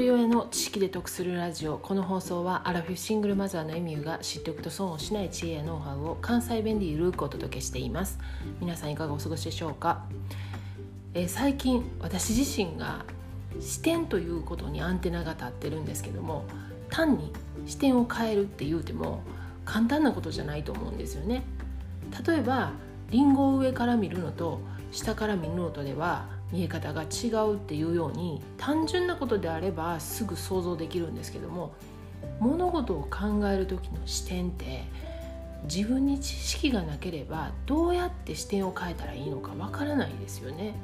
人親の知識で得するラジオ。この放送はアラフィフシングルマザーのエミューが知っておくと損をしない知恵やノウハウを関西弁でゆるくお届けしています。皆さんいかがお過ごしでしょうか、えー、最近私自身が視点ということにアンテナが立ってるんですけども単に視点を変えるって言うても簡単なことじゃないと思うんですよね。例えばリンゴを上から見るのと下から見るのとでは見え方が違うっていうように単純なことであればすぐ想像できるんですけども物事を考える時の視点って自分に知識がなければどうやって視点を変えたらいいのかわからないですよね。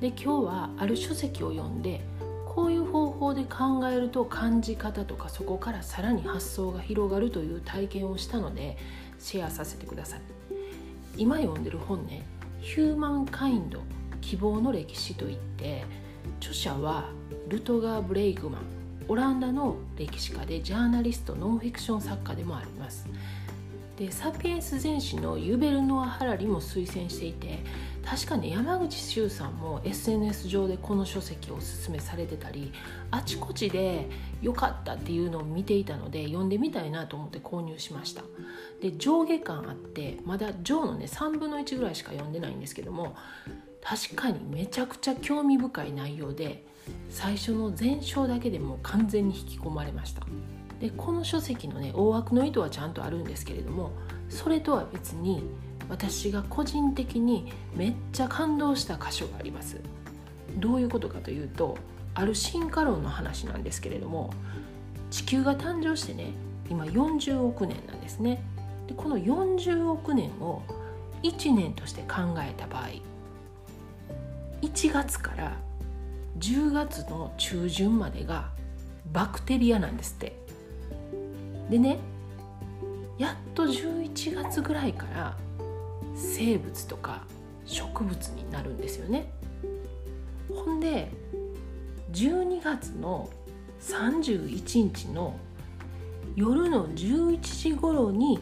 で今日はある書籍を読んでこういう方法で考えると感じ方とかそこからさらに発想が広がるという体験をしたのでシェアさせてください。今読んでる本ね「ヒューマンカインド希望の歴史」といって著者はルトガー・ブレイグマンオランダの歴史家でジャーナリストノンフィクション作家でもあります。でサピエンス全史のユベルノア・ハラリも推薦していて確かね山口周さんも SNS 上でこの書籍をおすすめされてたりあちこちで良かったっていうのを見ていたので読んでみたいなと思って購入しました。で上下感あってまだ上のね3分の1ぐらいしか読んでないんですけども確かにめちゃくちゃ興味深い内容で最初の前章だけでもう完全に引き込まれました。でこの書籍のね大枠の意図はちゃんとあるんですけれどもそれとは別に私が個人的にめっちゃ感動した箇所があります。どういうことかというとある進化論の話なんですけれども地球が誕生してね今40億年なんですね。でこの40億年を1年として考えた場合1月から10月の中旬までがバクテリアなんですって。でねやっと11月ぐらいから生物とか植物になるんですよね。ほんで12月の31日の夜の11時頃に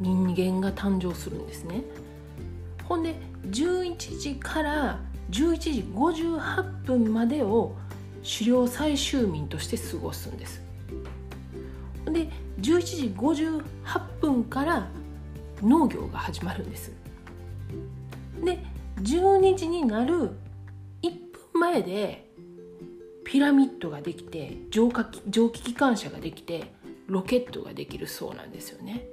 人間が誕生するんですね。ほんで11時から11時58分までを狩猟採集民として過ごすんです。で11時58分から農業が始まるんです。で12時になる1分前でピラミッドができて蒸気蒸気機関車ができてロケットができるそうなんですよね。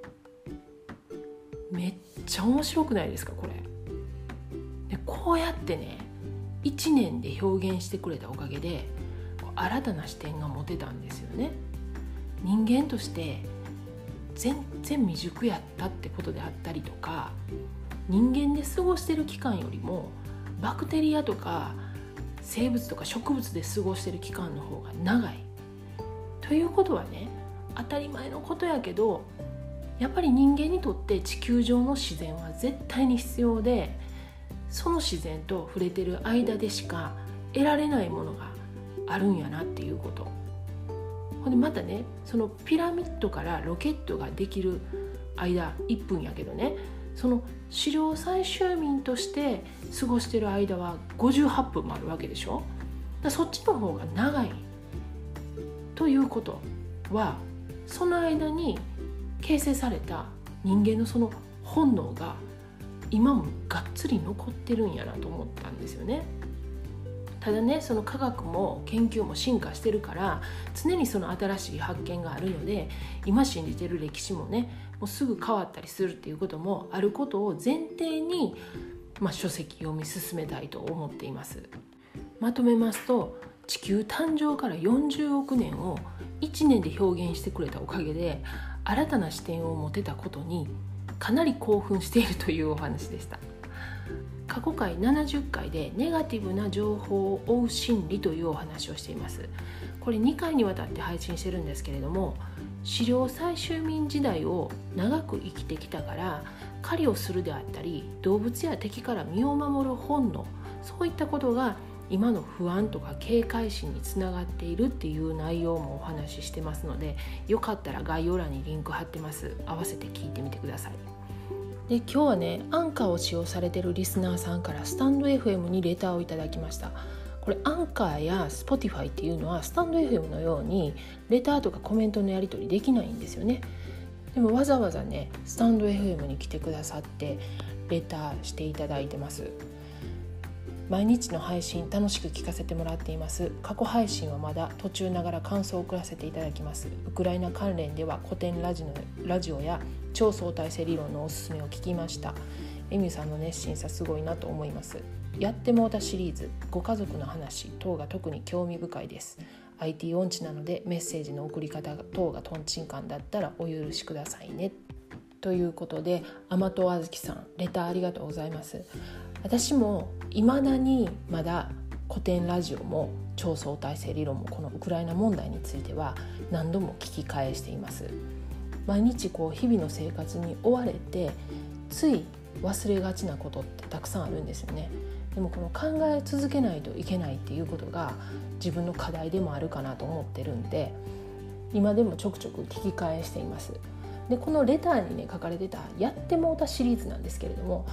めっちゃ面白くないですかこれ。でこうやってね1年で表現してくれたおかげで新たな視点が持てたんですよね人間として全然未熟やったってことであったりとか人間で過ごしてる期間よりもバクテリアとか生物とか植物で過ごしてる期間の方が長い。ということはね当たり前のことやけどやっぱり人間にとって地球上の自然は絶対に必要でその自然と触れてる間でしか得られないものがあるんやなっていうこと。ほんでまたねそのピラミッドからロケットができる間1分やけどねその狩猟採集民として過ごしてる間は58分もあるわけでしょ。だそっちの方が長いということはその間に形成された人間のその本能が今もがっつり残ってるんやなと思ったんですよね。ただねその科学も研究も進化してるから常にその新しい発見があるので今信じてる歴史もねもうすぐ変わったりするっていうこともあることを前提に、まあ、書籍読み進めたいと思っていますまとめますと地球誕生から40億年を1年で表現してくれたおかげで新たな視点を持てたことにかなり興奮しているというお話でした。過去回70回でネガティブな情報を追う心理というお話をしています。これ2回にわたって配信してるんですけれども狩猟採集民時代を長く生きてきたから狩りをするであったり動物や敵から身を守る本能そういったことが今の不安とか警戒心につながっているっていう内容もお話ししてますのでよかったら概要欄にリンク貼ってます。合わせて聞いてみてください。で今日はねアンカーを使用されてるリスナーさんからスタンド FM にレターをいただきました。これアンカーや Spotify っていうのはスタンド FM のようにレターとかコメントのやり取りできないんですよね。でもわざわざねスタンド FM に来てくださってレターしていただいてます。毎日の配信楽しく聞かせてもらっています。過去配信はまだ途中ながら感想を送らせていただきます。ウクライナ関連では古典ラジオラジオや超相対性理論のおすすめを聞きました。エミューさんの熱心さすごいなと思います。やってもうたシリーズご家族の話等が特に興味深いです。IT 音痴なのでメッセージの送り方等がとんちんかんだったらお許しくださいね。ということで甘党あずきさんレターありがとうございます。私もいまだにまだ古典ラジオも超相対性理論もこのウクライナ問題については何度も聞き返しています。毎日こう日々の生活に追われてつい忘れがちなことってたくさんあるんですよね。でもこの考え続けないといけないっていうことが自分の課題でもあるかなと思ってるんで今でもちょくちょく聞き返しています。でこのレターにね書かれてた「やってもうた」シリーズなんですけれども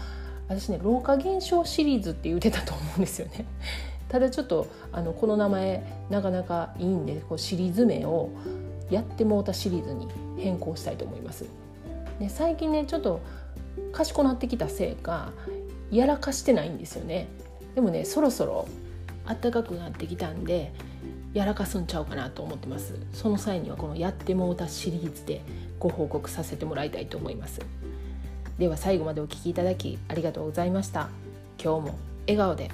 私ね老化現象シリーズって言ってたと思うんですよね。ただちょっとあのこの名前なかなかいいんでこうシリーズ名を「やってもうた」シリーズに変更したいと思います。で最近ねちょっと賢くなってきたせいかやらかしてないんですよね。でもねそろそろ暖かくなってきたんでやらかすんちゃうかなと思ってますその際にはこの「やってもうた」シリーズでご報告させてもらいたいと思いますでは最後までお聴きいただきありがとうございました。今日も笑顔で。